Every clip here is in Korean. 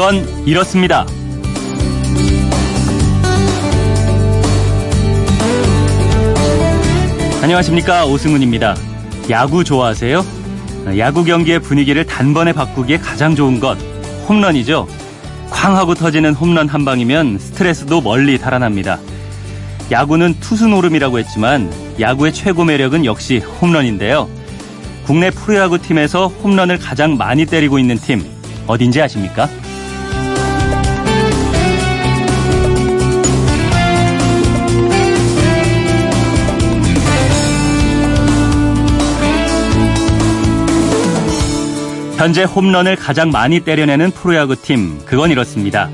그건 이렇습니다. 안녕하십니까 오승훈입니다. 야구 좋아하세요? 야구 경기의 분위기를 단번에 바꾸기에 가장 좋은 것 홈런이죠. 쾅 하고 터지는 홈런 한 방이면 스트레스도 멀리 달아납니다. 야구는 투수 노름이라고 했지만 야구의 최고 매력은 역시 홈런인데요. 국내 프로야구 팀에서 홈런을 가장 많이 때리고 있는 팀 어딘지 아십니까? 현재 홈런을 가장 많이 때려내는 프로야구 팀, 그건 이렇습니다.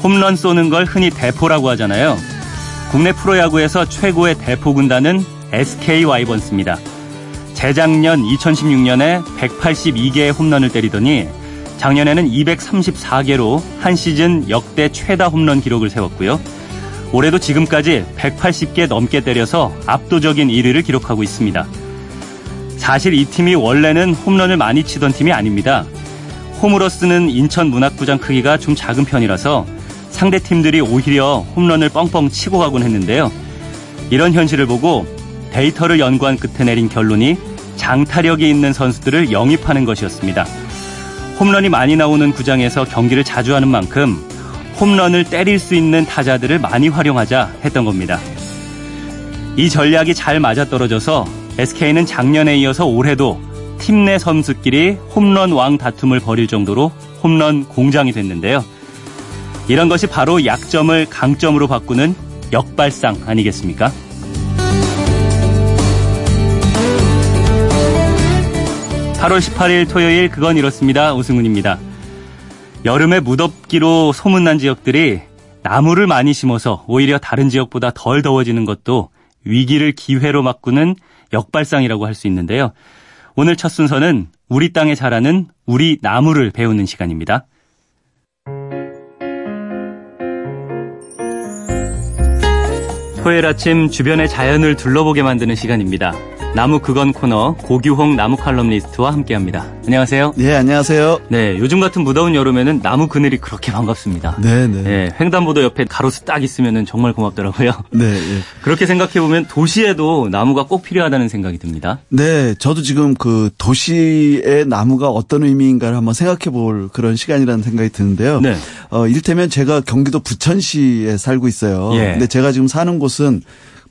홈런 쏘는 걸 흔히 대포라고 하잖아요. 국내 프로야구에서 최고의 대포 군단은 SK 와이번스입니다. 재작년 2016년에 182개의 홈런을 때리더니 작년에는 234개로 한 시즌 역대 최다 홈런 기록을 세웠고요. 올해도 지금까지 180개 넘게 때려서 압도적인 1위를 기록하고 있습니다. 사실 이 팀이 원래는 홈런을 많이 치던 팀이 아닙니다. 홈으로 쓰는 인천 문학구장 크기가 좀 작은 편이라서 상대 팀들이 오히려 홈런을 뻥뻥 치고 가곤 했는데요. 이런 현실을 보고 데이터를 연구한 끝에 내린 결론이 장타력이 있는 선수들을 영입하는 것이었습니다. 홈런이 많이 나오는 구장에서 경기를 자주 하는 만큼 홈런을 때릴 수 있는 타자들을 많이 활용하자 했던 겁니다. 이 전략이 잘 맞아떨어져서 SK는 작년에 이어서 올해도 팀 내 선수끼리 홈런 왕 다툼을 벌일 정도로 홈런 공장이 됐는데요. 이런 것이 바로 약점을 강점으로 바꾸는 역발상 아니겠습니까? 8월 18일 토요일 그건 이렇습니다. 오승훈입니다. 여름에 무덥기로 소문난 지역들이 나무를 많이 심어서 오히려 다른 지역보다 덜 더워지는 것도 위기를 기회로 바꾸는 역발상이라고 할 수 있는데요. 오늘 첫 순서는 우리 땅에 자라는 우리 나무를 배우는 시간입니다. 토요일 아침 주변의 자연을 둘러보게 만드는 시간입니다. 나무 그건 코너 고규홍 나무 칼럼니스트와 함께합니다. 안녕하세요. 네, 안녕하세요. 네, 요즘 같은 무더운 여름에는 나무 그늘이 그렇게 반갑습니다. 네, 네. 네, 횡단보도 옆에 가로수 딱 있으면 정말 고맙더라고요. 네, 예. 그렇게 생각해 보면 도시에도 나무가 꼭 필요하다는 생각이 듭니다. 네, 저도 지금 그 도시의 나무가 어떤 의미인가를 한번 생각해 볼 그런 시간이라는 생각이 드는데요. 네. 어, 이를테면 제가 경기도 부천시에 살고 있어요. 예. 근데 제가 지금 사는 곳은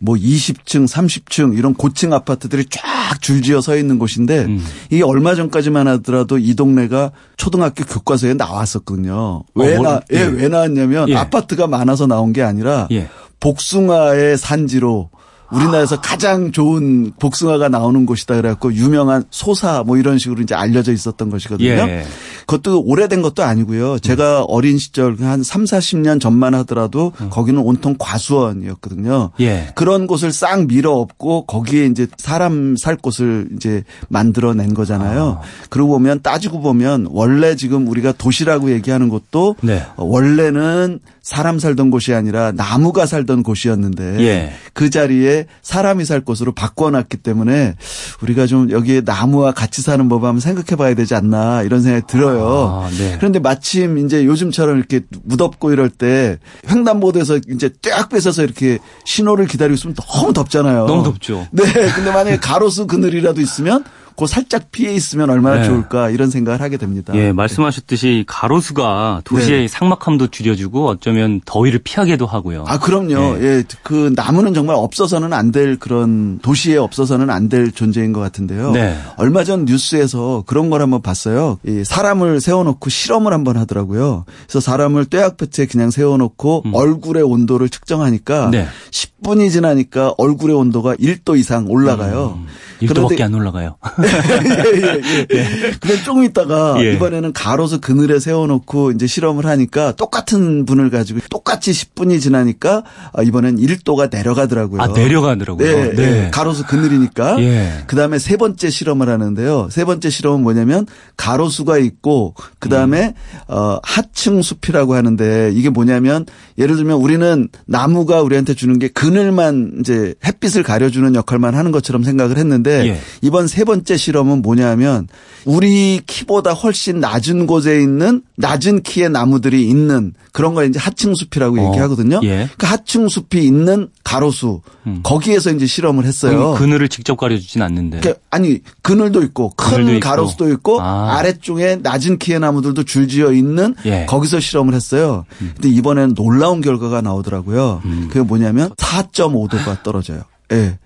뭐 20층, 30층 이런 고층 아파트들이 쫙 줄지어 서 있는 곳인데 음. 이게 얼마 전까지만 하더라도 이 동네가 초등학교 교과서에 나왔었거든요. 왜, 어, 뭘, 나, 예, 예. 왜 나왔냐면 예. 아파트가 많아서 나온 게 아니라 예. 복숭아의 산지로 우리나라에서 가장 좋은 복숭아가 나오는 곳이다 그래갖고 유명한 소사 뭐 이런 식으로 이제 알려져 있었던 것이거든요. 예. 그것도 오래된 것도 아니고요. 제가 어린 시절 한 3, 40년 전만 하더라도 거기는 온통 과수원이었거든요. 예. 그런 곳을 싹 밀어 엎고 거기에 이제 사람 살 곳을 이제 만들어낸 거잖아요. 그러고 보면 따지고 보면 원래 지금 우리가 도시라고 얘기하는 곳도 네. 어, 원래는 사람 살던 곳이 아니라 나무가 살던 곳이었는데 예. 그 자리에 사람이 살 곳으로 바꿔놨기 때문에 우리가 좀 여기에 나무와 같이 사는 법 한번 생각해 봐야 되지 않나 이런 생각이 들어요. 아, 네. 그런데 마침 이제 요즘처럼 이렇게 무덥고 이럴 때 횡단보도에서 이제 쫙 뺏어서 이렇게 신호를 기다리고 있으면 너무 덥잖아요. 너무 덥죠. 네. 근데 만약에 가로수 그늘이라도 있으면 그 살짝 피해 있으면 얼마나 네. 좋을까 이런 생각을 하게 됩니다. 예, 말씀하셨듯이 가로수가 도시의 네. 상막함도 줄여주고 어쩌면 더위를 피하게도 하고요. 아, 그럼요. 예. 그 나무는 정말 없어서는 안 될 그런 도시에 없어서는 안 될 존재인 것 같은데요. 네. 얼마 전 뉴스에서 그런 걸 한번 봤어요. 이 사람을 세워놓고 실험을 한번 하더라고요. 그래서 사람을 떼약볕에 그냥 세워놓고 얼굴의 온도를 측정하니까 음. 네. 10분이 지나니까 얼굴의 온도가 1도 이상 올라가요. 음, 1도밖에 안 올라가요. 예, 예, 예. 근데 조금 있다가 예. 이번에는 가로수 그늘에 세워놓고 이제 실험을 하니까 똑같은 분을 가지고 똑같이 10분이 지나니까 아, 이번엔 1도가 내려가더라고요. 아, 내려가더라고요. 네, 네. 예. 가로수 그늘이니까. 예. 그 다음에 세 번째 실험을 하는데요. 세 번째 실험은 뭐냐면 가로수가 있고 그 다음에 음. 어, 하층 숲이라고 하는데 이게 뭐냐면 예를 들면 우리는 나무가 우리한테 주는 게 그늘만 이제 햇빛을 가려 주는 역할만 하는 것처럼 생각을 했는데 예. 이번 세 번째 번째 실험은 뭐냐면 우리 키보다 훨씬 낮은 곳에 있는 낮은 키의 나무들이 있는 그런 걸 이제 하층 숲이라고 어, 얘기하거든요. 예. 그 하층 숲이 있는 가로수 음. 거기에서 이제 실험을 했어요. 그늘을 직접 가려주진 않는데. 그러니까 아니 그늘도 있고 큰 그늘도 있고. 가로수도 있고 아. 아래쪽에 낮은 키의 나무들도 줄지어 있는 예. 음. 거기서 실험을 했어요. 근데 이번에는 놀라운 결과가 나오더라고요. 그게 뭐냐면 4.5도가 떨어져요. 예.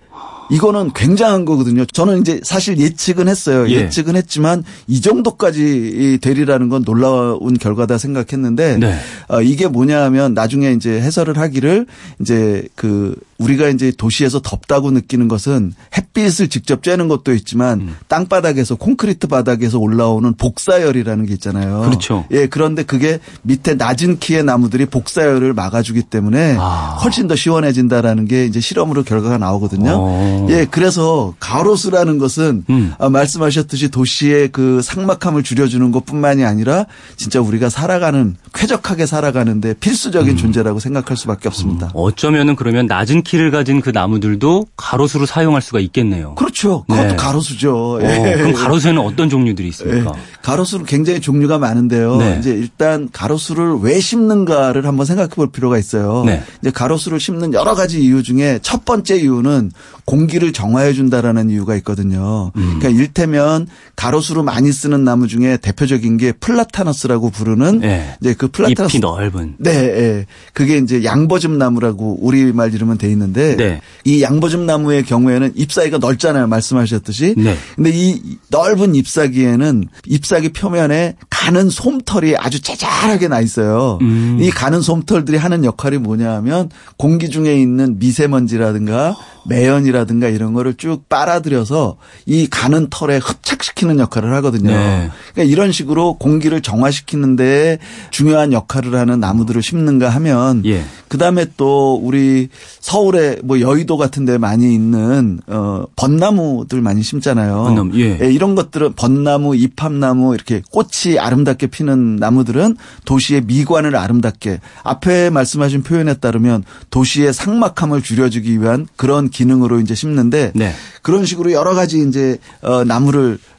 이거는 굉장한 거거든요. 저는 이제 사실 예측은 했어요. 예. 예측은 했지만 이 정도까지 되리라는 건 놀라운 결과다 생각했는데 네. 어, 이게 뭐냐 하면 나중에 이제 해설을 하기를 이제 그 우리가 이제 도시에서 덥다고 느끼는 것은 햇빛을 직접 쬐는 것도 있지만 음. 땅바닥에서 콘크리트 바닥에서 올라오는 복사열이라는 게 있잖아요. 그렇죠. 예, 그런데 그게 밑에 낮은 키의 나무들이 복사열을 막아주기 때문에 아. 훨씬 더 시원해진다라는 게 이제 실험으로 결과가 나오거든요. 어. 예, 그래서 가로수라는 것은 음. 아, 말씀하셨듯이 도시의 그 삭막함을 줄여주는 것뿐만이 아니라 진짜 우리가 살아가는 쾌적하게 살아가는데 필수적인 존재라고 생각할 수밖에 없습니다. 어쩌면은 그러면 낮은 키를 가진 그 나무들도 가로수로 사용할 수가 있겠네요. 그렇죠. 그것도 네. 가로수죠. 어, 예. 그럼 가로수에는 어떤 종류들이 예. 있습니까? 가로수는 굉장히 종류가 많은데요. 네. 이제 일단 가로수를 왜 심는가를 한번 생각해 볼 필요가 있어요. 네. 이제 가로수를 심는 여러 가지 이유 중에 첫 번째 이유는 공기를 정화해 준다라는 이유가 있거든요. 음. 그러니까 일테면 가로수로 많이 쓰는 나무 중에 대표적인 게 플라타너스라고 부르는 네. 이제 그 플라타너스 잎이 넓은. 네, 예. 그게 이제 양버즘 나무라고 우리말 이름은 돼 있는데 네. 이 양버즘 나무의 경우에는 잎사귀가 넓잖아요. 말씀하셨듯이. 네. 근데 이 넓은 잎사귀에는 잎사귀 표면에 가는 솜털이 아주 짜잘하게 나 있어요. 음. 이 가는 솜털들이 하는 역할이 뭐냐 하면 공기 중에 있는 미세먼지라든가 매연이라든가 이런 거를 쭉 빨아들여서 이 가는 털에 흡착시키는 역할을 하거든요. 네. 그러니까 이런 식으로 공기를 정화시키는 데 중요한 역할을 하는 나무들을 심는가 하면 예. 그다음에 또 우리 서울에 뭐 여의도 같은 데 많이 있는 어 벚나무들 많이 심잖아요. 벚나무, 예. 이런 것들은 벚나무, 이팝나무 이렇게 꽃이 아름답게 피는 나무들은 도시의 미관을 아름답게 앞에 말씀하신 표현에 따르면 도시의 삭막함을 줄여주기 위한 그런 기능으로 이제 심는데 네. 그런 식으로 여러 가지 이제 어 나무를 어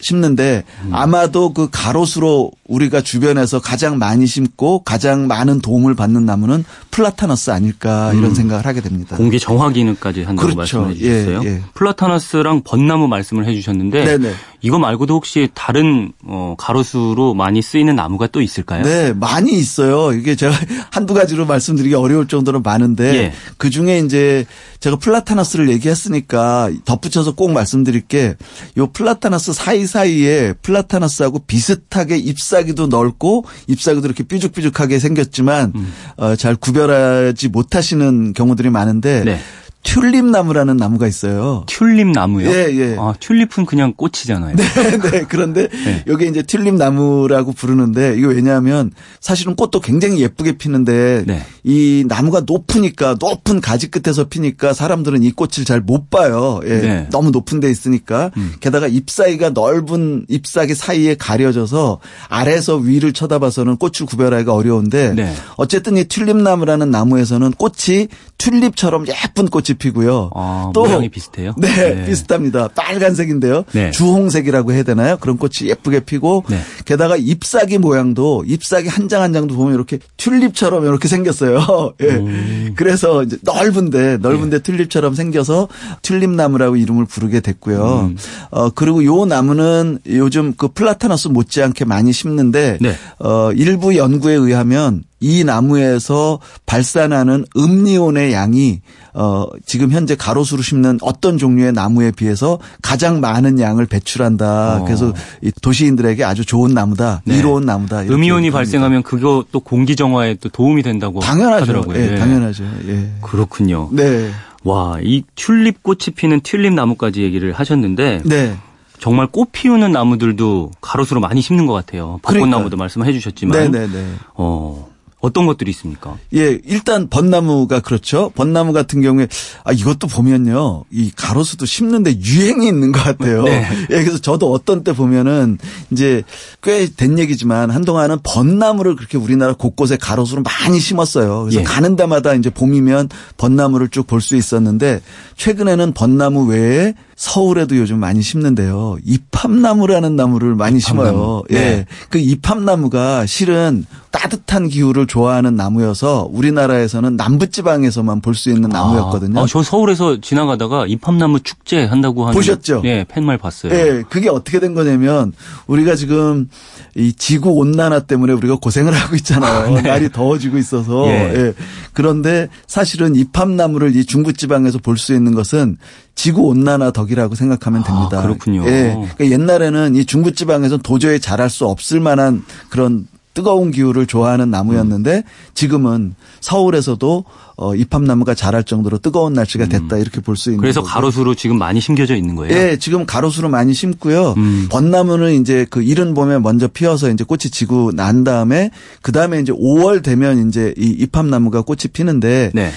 심는데 음. 아마도 그 가로수로 우리가 주변에서 가장 많이 심고 가장 많은 도움을 받는 나무는 플라타너스 아닐까 이런 생각을 하게 됩니다. 공기 정화 기능까지 한다고 네. 그렇죠. 말씀해 주셨어요. 예, 예. 플라타너스랑 벚나무 말씀을 해 주셨는데 네네. 이거 말고도 혹시 다른 어, 가로수로 많이 쓰이는 나무가 또 있을까요? 네, 많이 있어요. 이게 제가 한두 가지로 말씀드리기 어려울 정도로 많은데 예. 그 중에 이제 제가 플라타너스를 얘기했으니까 덧붙여서 꼭 말씀드릴 게 요 플라타너스 사이사이에 플라타너스하고 비슷하게 잎사귀도 넓고 잎사귀도 이렇게 삐죽삐죽하게 생겼지만 음. 어, 잘 구별하지 못하시는 경우들이 많은데 네. 튤립 나무라는 나무가 있어요. 튤립 나무요? 예, 예. 아, 튤립은 그냥 꽃이잖아요. 네, 네. 그런데 네. 여기 이제 튤립 나무라고 부르는데 이거 왜냐하면 사실은 꽃도 굉장히 예쁘게 피는데 네. 이 나무가 높으니까 높은 가지 끝에서 피니까 사람들은 이 꽃을 잘 못 봐요. 예. 네. 너무 높은 데 있으니까 음. 게다가 잎사귀가 넓은 잎사귀 사이에 가려져서 아래에서 위를 쳐다봐서는 꽃을 구별하기가 어려운데 네. 어쨌든 이 튤립 나무라는 나무에서는 꽃이 튤립처럼 예쁜 꽃이 피고요. 아, 모양이 비슷해요? 네, 네. 비슷합니다. 빨간색인데요. 네. 주홍색이라고 해야 되나요? 그런 꽃이 예쁘게 피고 네. 게다가 잎사귀 모양도 잎사귀 한 장한 장도 보면 이렇게 튤립처럼 이렇게 생겼어요. 예. 음. 그래서 이제 넓은데 넓은데 네. 튤립처럼 생겨서 튤립나무라고 이름을 부르게 됐고요. 음. 어 그리고 요 나무는 요즘 그 플라타너스 못지않게 많이 심는데 네. 어 일부 연구에 의하면 이 나무에서 발산하는 음니온의 양이 어 지금 현재 가로수로 심는 어떤 종류의 나무에 비해서 가장 많은 양을 배출한다. 어. 그래서 이 도시인들에게 아주 좋은 나무다, 네. 이로운 나무다. 음이온이. 발생하면 그거 또 공기 정화에 또 도움이 된다고 당연하죠. 하더라고요. 예, 예. 당연하죠. 예. 그렇군요. 네, 와, 이 튤립 꽃이 피는 튤립 나무까지 얘기를 하셨는데 네. 정말 꽃 피우는 나무들도 가로수로 많이 심는 것 같아요. 벚꽃나무도 말씀해 주셨지만 네, 네, 네. 어, 어떤 것들이 있습니까? 예, 일단 벚나무가 그렇죠. 벚나무 같은 경우에 아 이것도 보면요. 이 가로수도 심는데 유행이 있는 것 같아요. 네. 예, 그래서 저도 어떤 때 보면은 이제 꽤 된 얘기지만 한동안은 벚나무를 그렇게 우리나라 곳곳에 가로수로 많이 심었어요. 그래서 예. 가는 데마다 이제 봄이면 벚나무를 쭉 볼 수 있었는데 최근에는 벚나무 외에 서울에도 요즘 많이 심는데요. 이팝나무라는 나무를 많이 이팝나무. 심어요. 네. 예. 그 이팝나무가 실은 따뜻한 기후를 좋아하는 나무여서 우리나라에서는 남부지방에서만 볼 수 있는 나무였거든요. 아, 저 서울에서 지나가다가 이팝나무 축제 한다고 하는 보셨죠? 예, 팻말 봤어요. 예, 그게 어떻게 된 거냐면 우리가 지금 이 지구 온난화 때문에 우리가 고생을 하고 있잖아요. 날이 더워지고 있어서. 예. 예. 그런데 사실은 이팝나무를 이 중부지방에서 볼 수 있는 것은 지구 온난화 덕이라고 생각하면 됩니다. 아, 그렇군요. 예. 그러니까 옛날에는 이 중부 지방에서 도저히 자랄 수 없을 만한 그런 뜨거운 기후를 좋아하는 나무였는데 지금은 서울에서도 어, 이팝나무가 자랄 정도로 뜨거운 날씨가 됐다 이렇게 볼 수 있는 음. 그래서 거고. 가로수로 지금 많이 심겨져 있는 거예요. 예, 지금 가로수로 많이 심고요. 음. 벚나무는 이제 그 이른 봄에 먼저 피어서 이제 꽃이 지고 난 다음에 그 다음에 이제 5월 되면 이제 이 이팝나무가 꽃이 피는데 네.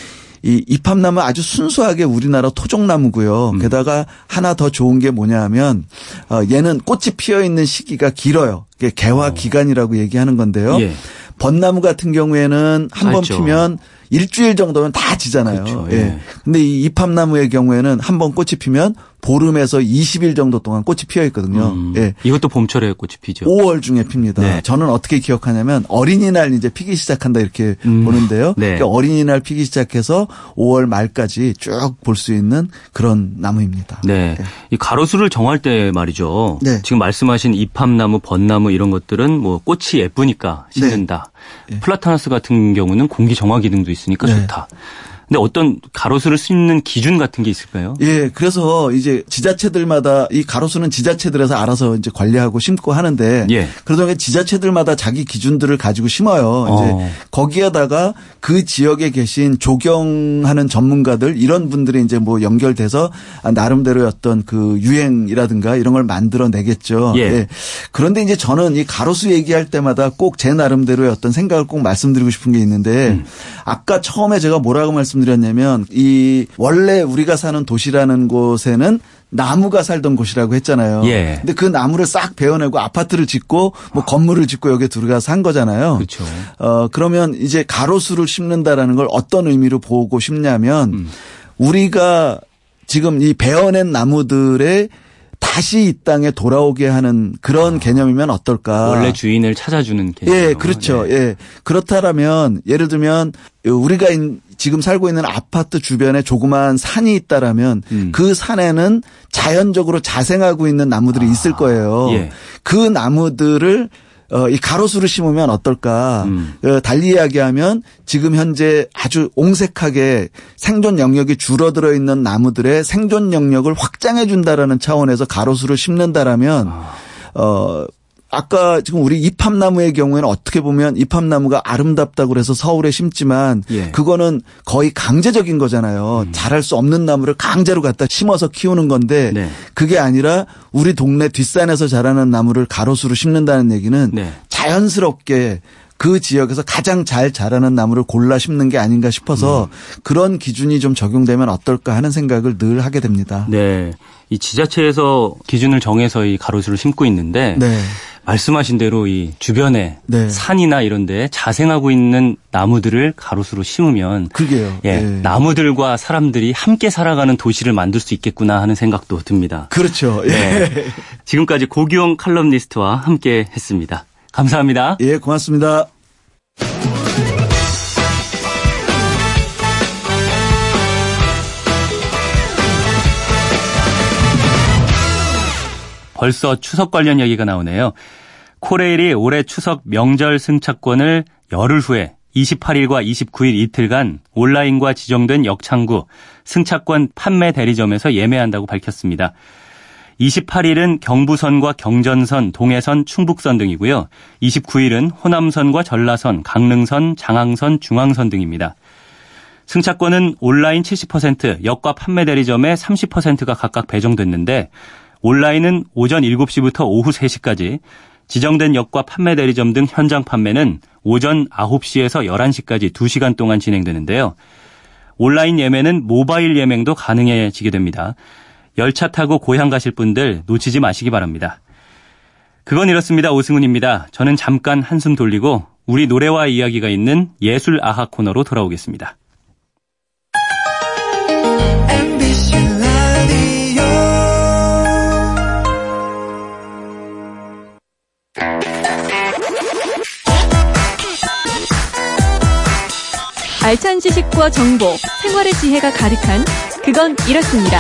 이 이팝나무 아주 순수하게 우리나라 토종나무고요. 음. 게다가 하나 더 좋은 게 뭐냐 하면 어, 얘는 꽃이 피어 있는 시기가 길어요. 이게 개화 기간이라고 얘기하는 건데요. 어. 예. 벚나무 같은 경우에는 한 번. 피면 일주일 정도면 다 지잖아요. 그렇죠. 예. 예. 근데 이 이팝나무의 경우에는 한 번 꽃이 피면 보름에서 20일 정도 동안 꽃이 피어 있거든요. 음, 예. 이것도 봄철에 꽃이 피죠. 5월 중에 핍니다. 네. 저는 어떻게 기억하냐면 어린이날 이제 피기 시작한다 이렇게 음. 보는데요. 네. 그러니까 어린이날 피기 시작해서 5월 말까지 쭉 볼 수 있는 그런 나무입니다. 네. 이 가로수를 정할 때 말이죠. 네. 지금 말씀하신 이팝나무, 벚나무 이런 것들은 뭐 꽃이 예쁘니까 심는다. 네. 플라타나스 같은 경우는 공기 정화 기능도 있으니까 네. 좋다. 근데 어떤 가로수를 심는 기준 같은 게 있을까요? 예, 그래서 이제 지자체들마다 이 가로수는 지자체들에서 알아서 이제 관리하고 심고 하는데 예. 그러다 보니 지자체들마다 자기 기준들을 가지고 심어요. 어. 이제 거기에다가 그 지역에 계신 조경하는 전문가들 이런 분들이 이제 뭐 연결돼서 아, 나름대로의 어떤 그 유행이라든가 이런 걸 만들어 내겠죠. 예. 그런데 이제 저는 이 가로수 얘기할 때마다 꼭 제 나름대로의 어떤 생각을 꼭 말씀드리고 싶은 게 있는데 음. 아까 처음에 제가 뭐라고 말씀 드렸냐면 이 원래 우리가 사는 도시라는 곳에는 나무가 살던 곳이라고 했잖아요. 예. 근데 그 나무를 싹 베어내고 아파트를 짓고 뭐 건물을 짓고 여기에 들어가서 산 거잖아요. 그렇죠. 어 그러면 이제 가로수를 심는다라는 걸 어떤 의미로 보고 싶냐면 음. 우리가 지금 이 베어낸 나무들의 다시 이 땅에 돌아오게 하는 그런 개념이면 어떨까? 원래 주인을 찾아주는 개념. 예, 그렇죠. 예. 그렇다라면 예를 들면 우리가 인- 지금 살고 있는 아파트 주변에 조그마한 산이 있다라면 음. 그 산에는 자연적으로 자생하고 있는 나무들이 있을 거예요. 예. 그 나무들을 어, 이 가로수를 심으면 어떨까? 음. 어, 달리 이야기하면 지금 현재 아주 옹색하게 생존 영역이 줄어들어 있는 나무들의 생존 영역을 확장해 준다라는 차원에서 가로수를 심는다라면 아. 어 아까 지금 우리 이팝나무의 경우에는 어떻게 보면 이팝나무가 아름답다고 그래서 서울에 심지만 예. 음. 그거는 거의 강제적인 거잖아요. 자랄 수 없는 나무를 강제로 갖다 심어서 키우는 건데 네. 그게 아니라 우리 동네 뒷산에서 자라는 나무를 가로수로 심는다는 얘기는 네. 자연스럽게 그 지역에서 가장 잘 자라는 나무를 골라 심는 게 아닌가 싶어서 음. 그런 기준이 좀 적용되면 어떨까 하는 생각을 늘 하게 됩니다. 네. 이 지자체에서 기준을 정해서 이 가로수를 심고 있는데 네. 말씀하신 대로 이 주변에 네. 산이나 이런 데 자생하고 있는 나무들을 가로수로 심으면 그게요. 예, 예. 나무들과 사람들이 함께 살아가는 도시를 만들 수 있겠구나 하는 생각도 듭니다. 그렇죠. 예. 네. 지금까지 고기용 칼럼니스트와 함께 했습니다. 감사합니다. 예, 고맙습니다. 벌써 추석 관련 얘기가 나오네요. 코레일이 올해 추석 명절 승차권을 열흘 후에 28일과 29일 이틀간 온라인과 지정된 역창구 승차권 판매 대리점에서 예매한다고 밝혔습니다. 28일은 경부선과 경전선, 동해선, 충북선 등이고요. 29일은 호남선과 전라선, 강릉선, 장항선, 중앙선 등입니다. 승차권은 온라인 70%, 역과 판매 대리점에 30%가 각각 배정됐는데 온라인은 오전 7시부터 오후 3시까지, 지정된 역과 판매 대리점 등 현장 판매는 오전 9시에서 11시까지 2시간 동안 진행되는데요. 온라인 예매는 모바일 예매도 가능해지게 됩니다. 열차 타고 고향 가실 분들 놓치지 마시기 바랍니다. 그건 이렇습니다. 오승훈입니다. 저는 잠깐 한숨 돌리고 우리 노래와 이야기가 있는 예술 아하 코너로 돌아오겠습니다. 알찬 지식과 정보, 생활의 지혜가 가득한 그건 이렇습니다.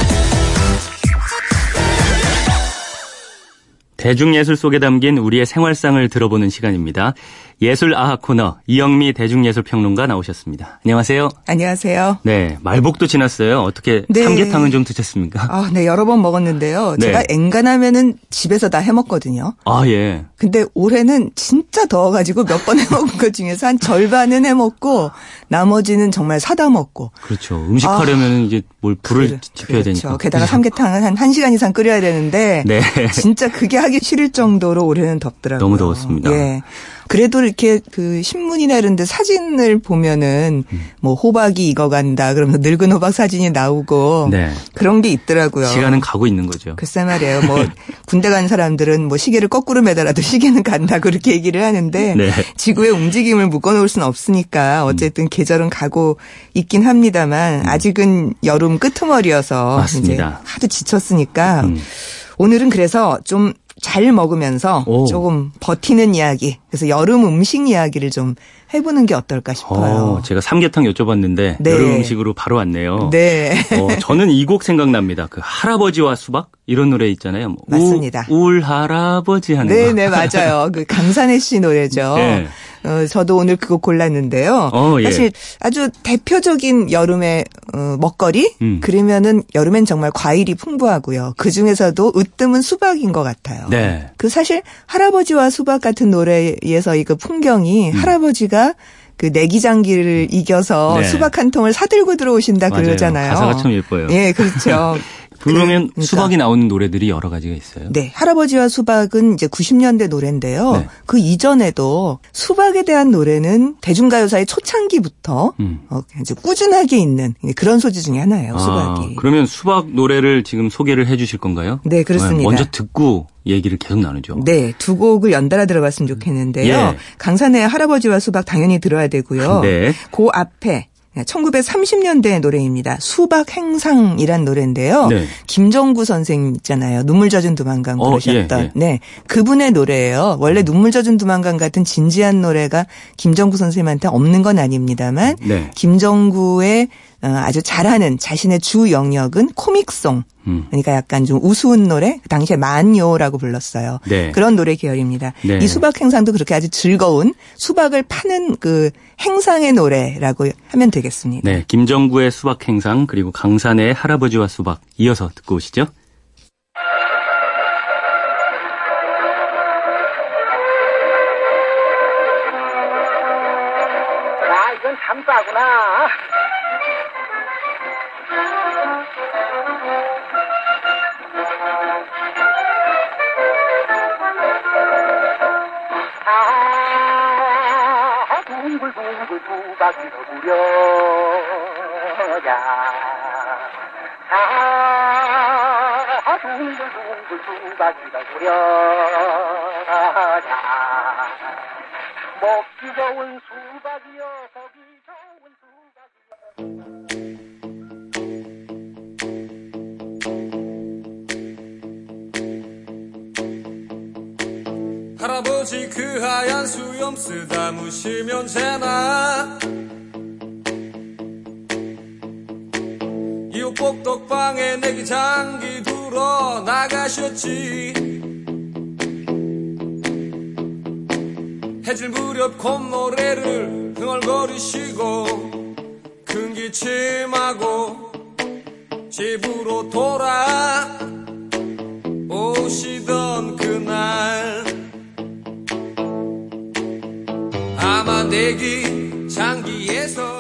대중예술 속에 담긴 우리의 생활상을 들어보는 시간입니다. 예술 아하 코너 이영미 대중예술평론가 나오셨습니다. 안녕하세요. 안녕하세요. 네, 말복도 지났어요. 어떻게 네. 삼계탕은 좀 드셨습니까? 아, 네, 여러 번 먹었는데요. 네. 제가 엔간하면은 집에서 다 해먹거든요. 아, 예. 근데 올해는 진짜 더워가지고 몇 번 해먹은 것 중에서 한 절반은 해먹고 나머지는 정말 사다 먹고. 그렇죠. 음식하려면 이제 뭘 불을 그래, 지펴야 그렇죠. 되니까. 게다가 삼계탕은 한 1시간 이상 끓여야 되는데 네. 진짜 그게 하기 싫을 정도로 올해는 덥더라고요. 너무 더웠습니다. 예. 그래도 이렇게 그 신문이나 이런 데 사진을 보면은 음. 뭐 호박이 익어간다 그러면서 늙은 호박 사진이 나오고 네. 그런 게 있더라고요. 시간은 가고 있는 거죠. 글쎄 말이에요. 뭐 군대 간 사람들은 뭐 시계를 거꾸로 매달아도 시계는 간다 그렇게 얘기를 하는데 네. 지구의 움직임을 묶어놓을 수는 없으니까 어쨌든 계절은 가고 있긴 합니다만 아직은 여름 끄트머리여서 음. 맞습니다. 이제 하도 지쳤으니까 음. 오늘은 그래서 좀 잘 먹으면서 오. 조금 버티는 이야기 그래서 여름 음식 이야기를 좀 해보는 게 어떨까 싶어요. 어, 제가 삼계탕 여쭤봤는데 네. 여름 음식으로 바로 왔네요. 네. 어, 저는 이 곡 생각납니다. 그 할아버지와 수박 이런 노래 있잖아요. 뭐 맞습니다. 우, 울 할아버지 하는 네, 거. 네, 맞아요. 그 강산혜 씨 노래죠. 네. 어, 저도 오늘 그거 골랐는데요. 어, 예. 사실 아주 대표적인 여름의 어, 먹거리? 음. 그러면은 여름엔 정말 과일이 풍부하고요. 그 중에서도 으뜸은 수박인 것 같아요. 네. 그 사실 할아버지와 수박 같은 노래에서 이 그 풍경이 음. 할아버지가 그 내기장기를 이겨서 네. 수박 한 통을 사들고 들어오신다 맞아요. 그러잖아요. 가사가 참 예뻐요. 예, 그렇죠. 그러면 그러니까. 수박이 나오는 노래들이 여러 가지가 있어요. 네, 할아버지와 수박은 이제 90년대 노래인데요. 네. 그 이전에도 수박에 대한 노래는 대중가요사의 초창기부터 음. 어, 이제 꾸준하게 있는 그런 소지 중에 하나예요. 수박이. 아, 그러면 수박 노래를 지금 소개를 해 주실 건가요? 네, 그렇습니다. 먼저 듣고 얘기를 계속 나누죠. 네, 두 곡을 연달아 들어봤으면 좋겠는데요. 예. 강산의 할아버지와 수박 당연히 들어야 되고요. 네. 그 앞에 1930년대의 노래입니다. 수박 행상이란 노래인데요. 네. 김정구 선생 있잖아요. 눈물 젖은 두만강 어, 부르셨던. 예, 예. 네. 그분의 노래예요. 원래 눈물 젖은 두만강 같은 진지한 노래가 김정구 선생님한테 없는 건 아닙니다만 네. 김정구의 어, 아주 잘하는 자신의 주 영역은 코믹송. 음. 그러니까 약간 좀 우스운 노래, 그 당시에 만요라고 불렀어요. 네. 그런 노래 계열입니다. 네. 이 수박 행상도 그렇게 아주 즐거운 수박을 파는 그 행상의 노래라고 하면 되겠습니다. 네, 김정구의 수박 행상 그리고 강산의 할아버지와 수박 이어서 듣고 오시죠. 부려야. 아, 둥글둥글 수박이로 부려야. 먹기 좋은 수박이여 보기 좋은 수박이여 할아버지 그 하얀 수염 쓰다 무시면 되나 이웃 복덕방에 내기 장기 들어 나가셨지. 해질 무렵 콧노래를 흥얼거리시고 큰 기침하고 집으로 돌아 오시던 그날. 아마 내기 장기에서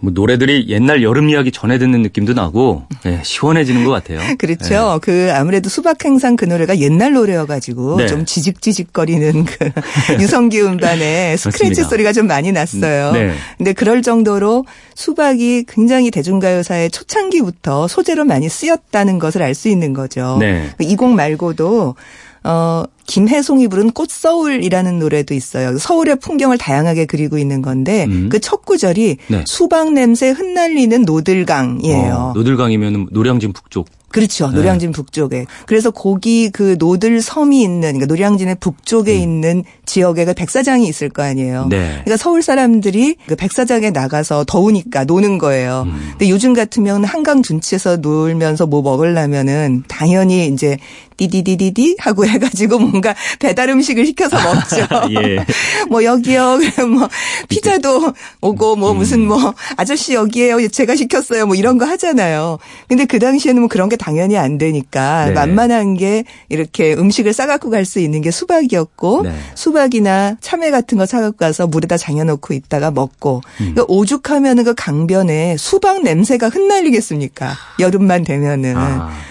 뭐 노래들이 옛날 여름 이야기 전해 듣는 느낌도 나고 네, 시원해지는 것 같아요. 그렇죠. 그 아무래도 수박 행상 그 노래가 옛날 노래여가지고 네. 좀 지직지직거리는 그 유성기 음반의 스크래치. 소리가 좀 많이 났어요. 음, 네. 근데 그럴 정도로 수박이 굉장히 대중가요사의 초창기부터 소재로 많이 쓰였다는 것을 알 수 있는 거죠. 네. 이곡 말고도 어 김혜송이 부른 꽃서울이라는 노래도 있어요. 서울의 풍경을 다양하게 그리고 있는 건데 음. 그첫 구절이 네. 수박 냄새 흩날리는 노들강이에요. 어, 노들강이면 노량진 북쪽. 그렇죠. 네. 노량진 북쪽에. 그래서 거기 그 노들 섬이 있는, 그러니까 노량진의 북쪽에 있는 지역에 그 백사장이 있을 거 아니에요. 음. 네. 그러니까 서울 사람들이 그 백사장에 나가서 더우니까 노는 거예요. 음. 근데 요즘 같으면 한강 둔치에서 놀면서 뭐 먹으려면은 당연히 이제 띠디디디디 하고 해가지고 뭔가 배달 음식을 시켜서 먹죠. 예. 뭐 여기요. 그럼 뭐 피자도 오고 뭐 음. 무슨 뭐 아저씨 여기에요. 제가 시켰어요. 뭐 이런 거 하잖아요. 근데 그 당시에는 뭐 그런 게 당연히 안 되니까 네. 만만한 게 이렇게 음식을 싸갖고 갈 수 있는 게 수박이었고 네. 수박이나 참외 같은 거 사갖고 가서 물에다 장여놓고 있다가 먹고 음. 그러니까 오죽하면은 그 강변에 수박 냄새가 흩날리겠습니까? 여름만 되면은. 아,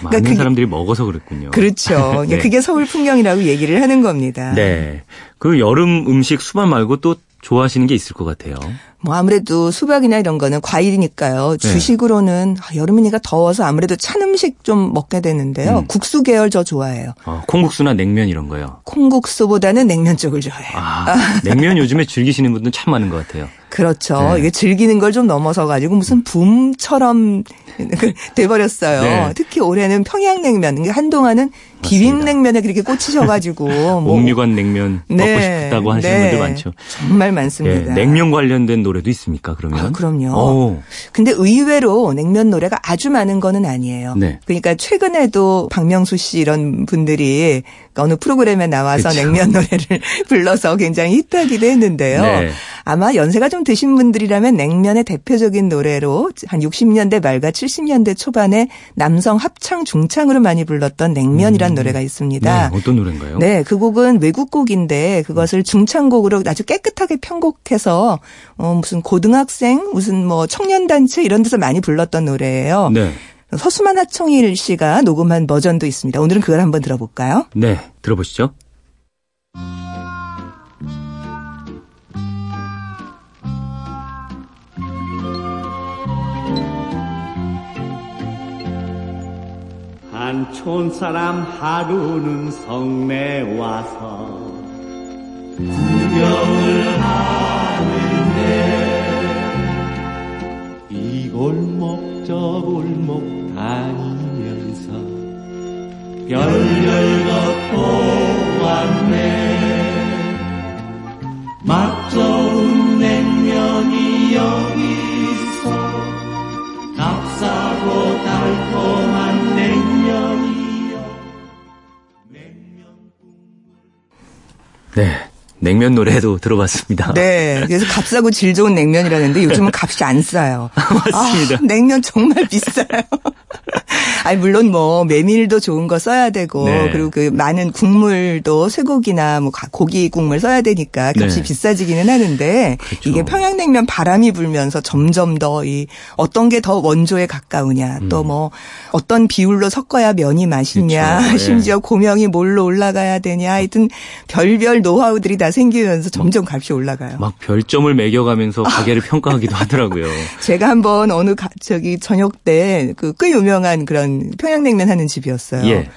그러니까 많은 그게- 사람들이 먹어서 그랬군요. 그렇죠. 그러니까 네. 그게 서울 풍경이라고 얘기 를 하는 겁니다. 네. 그 여름 음식 수박 말고 또 좋아하시는 게 있을 것 같아요. 뭐 아무래도 수박이나 이런 거는 과일이니까요. 네. 주식으로는 아, 여름이니까 더워서 아무래도 찬 음식 좀 먹게 되는데요. 음. 국수 계열 저 좋아해요. 어, 콩국수나 냉면 이런 거요. 콩국수보다는 냉면 쪽을 좋아해요. 아, 냉면 요즘에 즐기시는 분들 참 많은 것 같아요. 그렇죠. 네. 이게 즐기는 걸 좀 넘어서 가지고 무슨 붐처럼 돼버렸어요. 네. 특히 올해는 평양냉면. 한동안은 비빔냉면에 그렇게 꽂히셔가지고 뭐 옥류관 냉면 먹고 네. 싶다고 하시는 네. 분들 많죠. 정말 예, 많습니다. 냉면 관련된 노래도 있습니까? 그러면? 아, 그럼요. 오, 근데 의외로 냉면 노래가 아주 많은 거는 아니에요. 네. 그러니까 최근에도 박명수 씨 이런 분들이 어느 프로그램에 나와서 그쵸. 냉면 노래를 불러서 굉장히 히트하기도 했는데요. 네. 아마 연세가 좀 드신 분들이라면 냉면의 대표적인 노래로 한 60년대 말과 70년대 초반에 남성 합창 중창으로 많이 불렀던 냉면이란 노래가 있습니다. 네, 어떤 노래인가요? 네, 그 곡은 외국 곡인데 그것을 중창곡으로 아주 깨끗하게 편곡해서 어 무슨 고등학생 무슨 뭐 청년 단체 이런 데서 많이 불렀던 노래예요. 네. 서수만 하청일 씨가 녹음한 버전도 있습니다. 오늘은 그걸 한번 들어볼까요? 네, 들어보시죠. 한 촌 사람 하루는 성내 와서 구경을 하는데 이 골목 저 골목 다니면서 별별 걷고 왔네 냉면 노래도 들어봤습니다. 네. 그래서 값싸고 질 좋은 냉면이라는데 요즘은 값이 안 싸요. 맞습니다. 아, 냉면 정말 비싸요. 아니 물론 뭐 메밀도 좋은 거 써야 되고 네. 그리고 그 많은 국물도 쇠고기나 뭐 가- 고기 국물 써야 되니까 값이 네. 비싸지기는 하는데 그렇죠. 이게 평양냉면 바람이 불면서 점점 더 이 어떤 게 더 원조에 가까우냐 또뭐 어떤 비율로 섞어야 면이 맛있냐 음. 그렇죠. 예. 심지어 고명이 뭘로 올라가야 되냐 하여튼 별별 노하우들이 다 생기면서 점점 값이 올라가요. 막 별점을 매겨가면서 가게를 평가하기도 하더라고요. 제가 한번 어느 가, 저기 저녁 때 그 꽤 유명한 그런 평양냉면 하는 집이었어요. 예.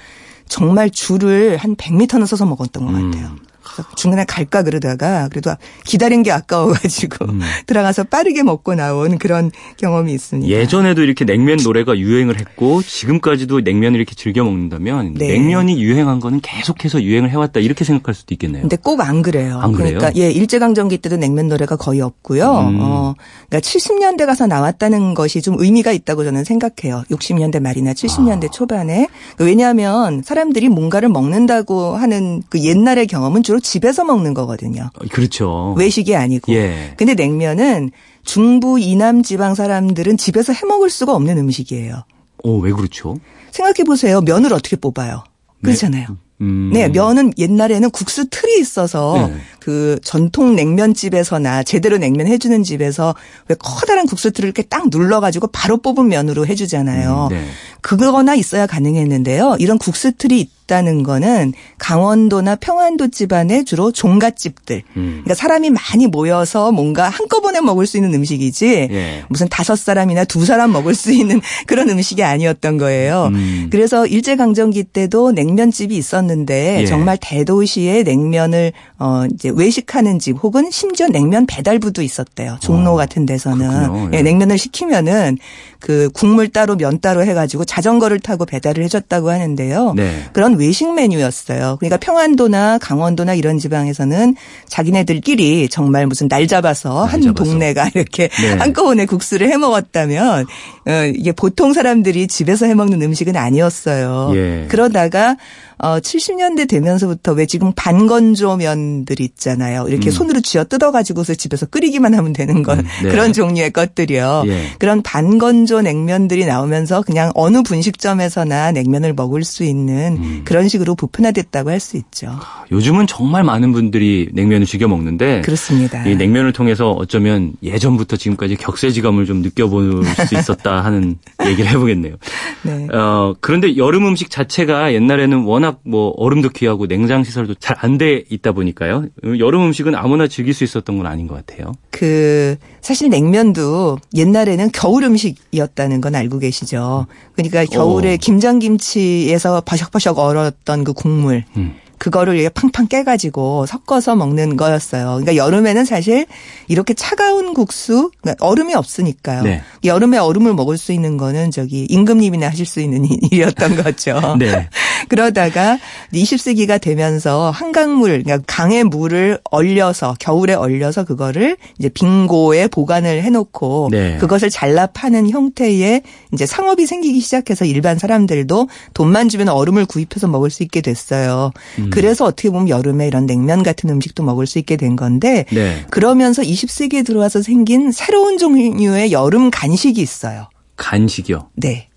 정말 줄을 한 100m는 서서 먹었던 것 음. 같아요. 그래서 중간에 갈까 그러다가 그래도 기다린 게 아까워가지고 음. 들어가서 빠르게 먹고 나온 그런 경험이 있습니다. 예전에도 이렇게 냉면 노래가 유행을 했고 지금까지도 냉면을 이렇게 즐겨 먹는다면 네. 냉면이 유행한 거는 계속해서 유행을 해왔다 이렇게 생각할 수도 있겠네요. 근데 꼭 안 그래요. 안 그래요? 그러니까 예 일제강점기 때도 냉면 노래가 거의 없고요. 음. 어, 그러니까 70년대 가서 나왔다는 것이 좀 의미가 있다고 저는 생각해요. 60년대 말이나 70년대 아. 초반에 왜냐하면 사람들이 뭔가를 먹는다고 하는 그 옛날의 경험은 주로 집에서 먹는 거거든요. 어, 그렇죠. 외식이 아니고. 예. 근데 냉면은 중부 이남 지방 사람들은 집에서 해 먹을 수가 없는 음식이에요. 어, 왜 그렇죠? 생각해 보세요. 면을 어떻게 뽑아요? 그렇잖아요. 음. 네, 면은 옛날에는 국수 틀이 있어서 네. 그 전통 냉면집에서나 제대로 냉면 해주는 집에서 왜 커다란 국수 틀을 이렇게 딱 눌러가지고 바로 뽑은 면으로 해주잖아요. 음, 네. 그거나 있어야 가능했는데요. 이런 국수 틀이 없다는 거는 강원도나 평안도 집안의 주로 종갓집들. 음. 그러니까 사람이 많이 모여서 뭔가 한꺼번에 먹을 수 있는 음식이지 예. 무슨 다섯 사람이나 두 사람 먹을 수 있는 그런 음식이 아니었던 거예요. 음. 그래서 일제강점기 때도 냉면집이 있었는데 예. 정말 대도시에 냉면을 어 이제 외식하는 집 혹은 심지어 냉면 배달부도 있었대요. 종로 어, 같은 데서는. 예. 예, 냉면을 시키면은 그 국물 따로 면 따로 해가지고 자전거를 타고 배달을 해줬다고 하는데요. 네. 그런 외식 메뉴였어요. 그러니까 평안도나 강원도나 이런 지방에서는 자기네들끼리 정말 무슨 날 잡아서 날 한 잡아서. 동네가 이렇게 네. 한꺼번에 국수를 해 먹었다면 어, 이게 보통 사람들이 집에서 해 먹는 음식은 아니었어요. 예. 그러다가 어 70년대 되면서부터 왜 지금 반건조 면들 있잖아요. 이렇게 음. 손으로 쥐어 뜯어 가지고서 집에서 끓이기만 하면 되는 건 음, 네. 그런 종류의 것들이요. 예. 그런 반건조 냉면들이 나오면서 그냥 어느 분식점에서나 냉면을 먹을 수 있는 음. 그런 식으로 보편화됐다고 할 수 있죠. 요즘은 정말 많은 분들이 냉면을 즐겨 먹는데 그렇습니다. 이 냉면을 통해서 어쩌면 예전부터 지금까지 격세지감을 좀 느껴볼 수 있었다 하는 얘기를 해보겠네요. 네. 어, 그런데 여름 음식 자체가 옛날에는 워낙 뭐 얼음도 귀하고 냉장 시설도 잘 안 돼 있다 보니까요. 여름 음식은 아무나 즐길 수 있었던 건 아닌 것 같아요. 그 사실 냉면도 옛날에는 겨울 음식이었다는 건 알고 계시죠. 그러니까 겨울에 어. 김장김치에서 버석버석 얼었던 그 국물 음. 그거를 팡팡 깨가지고 섞어서 먹는 거였어요. 그러니까 여름에는 사실 이렇게 차가운 국수, 그러니까 얼음이 없으니까요. 네. 여름에 얼음을 먹을 수 있는 거는 저기 임금님이나 하실 수 있는 일이었던 거죠. 네. 그러다가 20세기가 되면서 한강물, 그러니까 강의 물을 얼려서 겨울에 얼려서 그거를 이제 빙고에 보관을 해놓고 네. 그것을 잘라 파는 형태의 이제 상업이 생기기 시작해서 일반 사람들도 돈만 주면 얼음을 구입해서 먹을 수 있게 됐어요. 음. 그래서 어떻게 보면 여름에 이런 냉면 같은 음식도 먹을 수 있게 된 건데 네. 그러면서 20세기에 들어와서 생긴 새로운 종류의 여름 간식이 있어요. 간식이요. 네.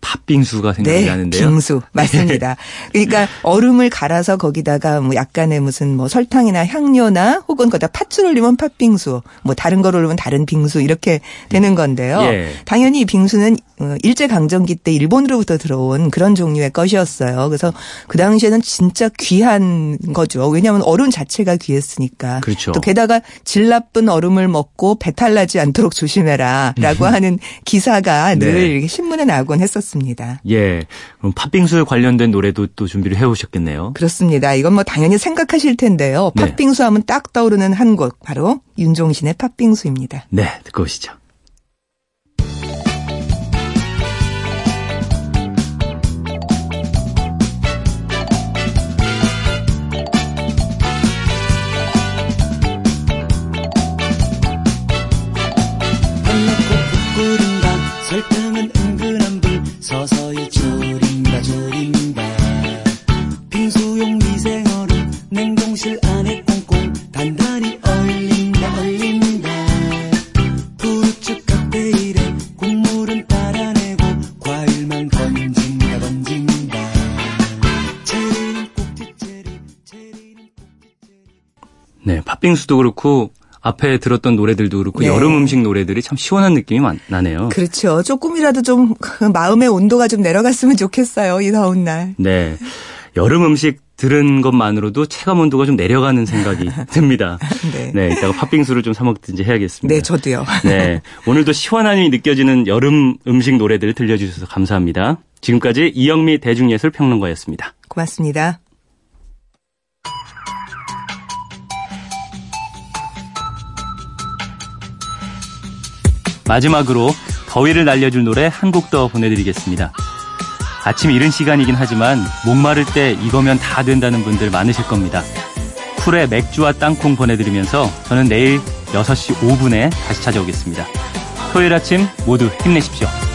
팥빙수가 생각이 네, 나는데요. 빙수 맞습니다. 그러니까 얼음을 갈아서 거기다가 뭐 약간의 무슨 뭐 설탕이나 향료나 혹은 거기다 팥을 올리면 팥빙수, 뭐 다른 걸 올리면 다른 빙수 이렇게 되는 건데요. 예. 당연히 이 빙수는 어, 일제 강점기 때 일본으로부터 들어온 그런 종류의 것이었어요. 그래서 그 당시에는 진짜 귀한 거죠. 왜냐하면 얼음 자체가 귀했으니까. 그렇죠. 또 게다가 질 나쁜 얼음을 먹고 배탈 나지 않도록 조심해라라고 하는 기사가 늘 음. 네. 이렇게 신문에 나오곤 했었 습니다. 예. 그럼 팥빙수에 관련된 노래도 또 준비를 해 오셨겠네요. 그렇습니다. 이건 뭐 당연히 생각하실 텐데요. 네. 팥빙수 하면 딱 떠오르는 한 곡 바로 윤종신의 팥빙수입니다. 네, 듣고 오시죠. 수용 미생얼음 냉동실 안에 꽁꽁 단단히 얼린다 얼린다 푸르츠 칵테일에 국물은 따라내고 과일만 건진다 건진다 체리는 꼭지 체리 체리는 꼭지 체리 네, 팥빙수도 그렇고 앞에 들었던 노래들도 그렇고 네. 여름 음식 노래들이 참 시원한 느낌이 많- 나네요. 그렇죠. 조금이라도 좀그 마음의 온도가 좀 내려갔으면 좋겠어요. 이 더운 날. 네. 여름 음식 들은 것만으로도 체감 온도가 좀 내려가는 생각이 듭니다. 네. 네, 이따가 팥빙수를 좀 사 먹든지 해야겠습니다. 네, 저도요. 네. 오늘도 시원함이 느껴지는 여름 음식 노래들 들려주셔서 감사합니다. 지금까지 이영미 대중예술 평론가였습니다. 고맙습니다. 마지막으로 더위를 날려줄 노래 한 곡 더 보내드리겠습니다. 아침 이른 시간이긴 하지만 목마를 때 이거면 다 된다는 분들 많으실 겁니다. 쿨의 맥주와 땅콩 보내드리면서 저는 내일 6시 5분에 다시 찾아오겠습니다. 토요일 아침 모두 힘내십시오.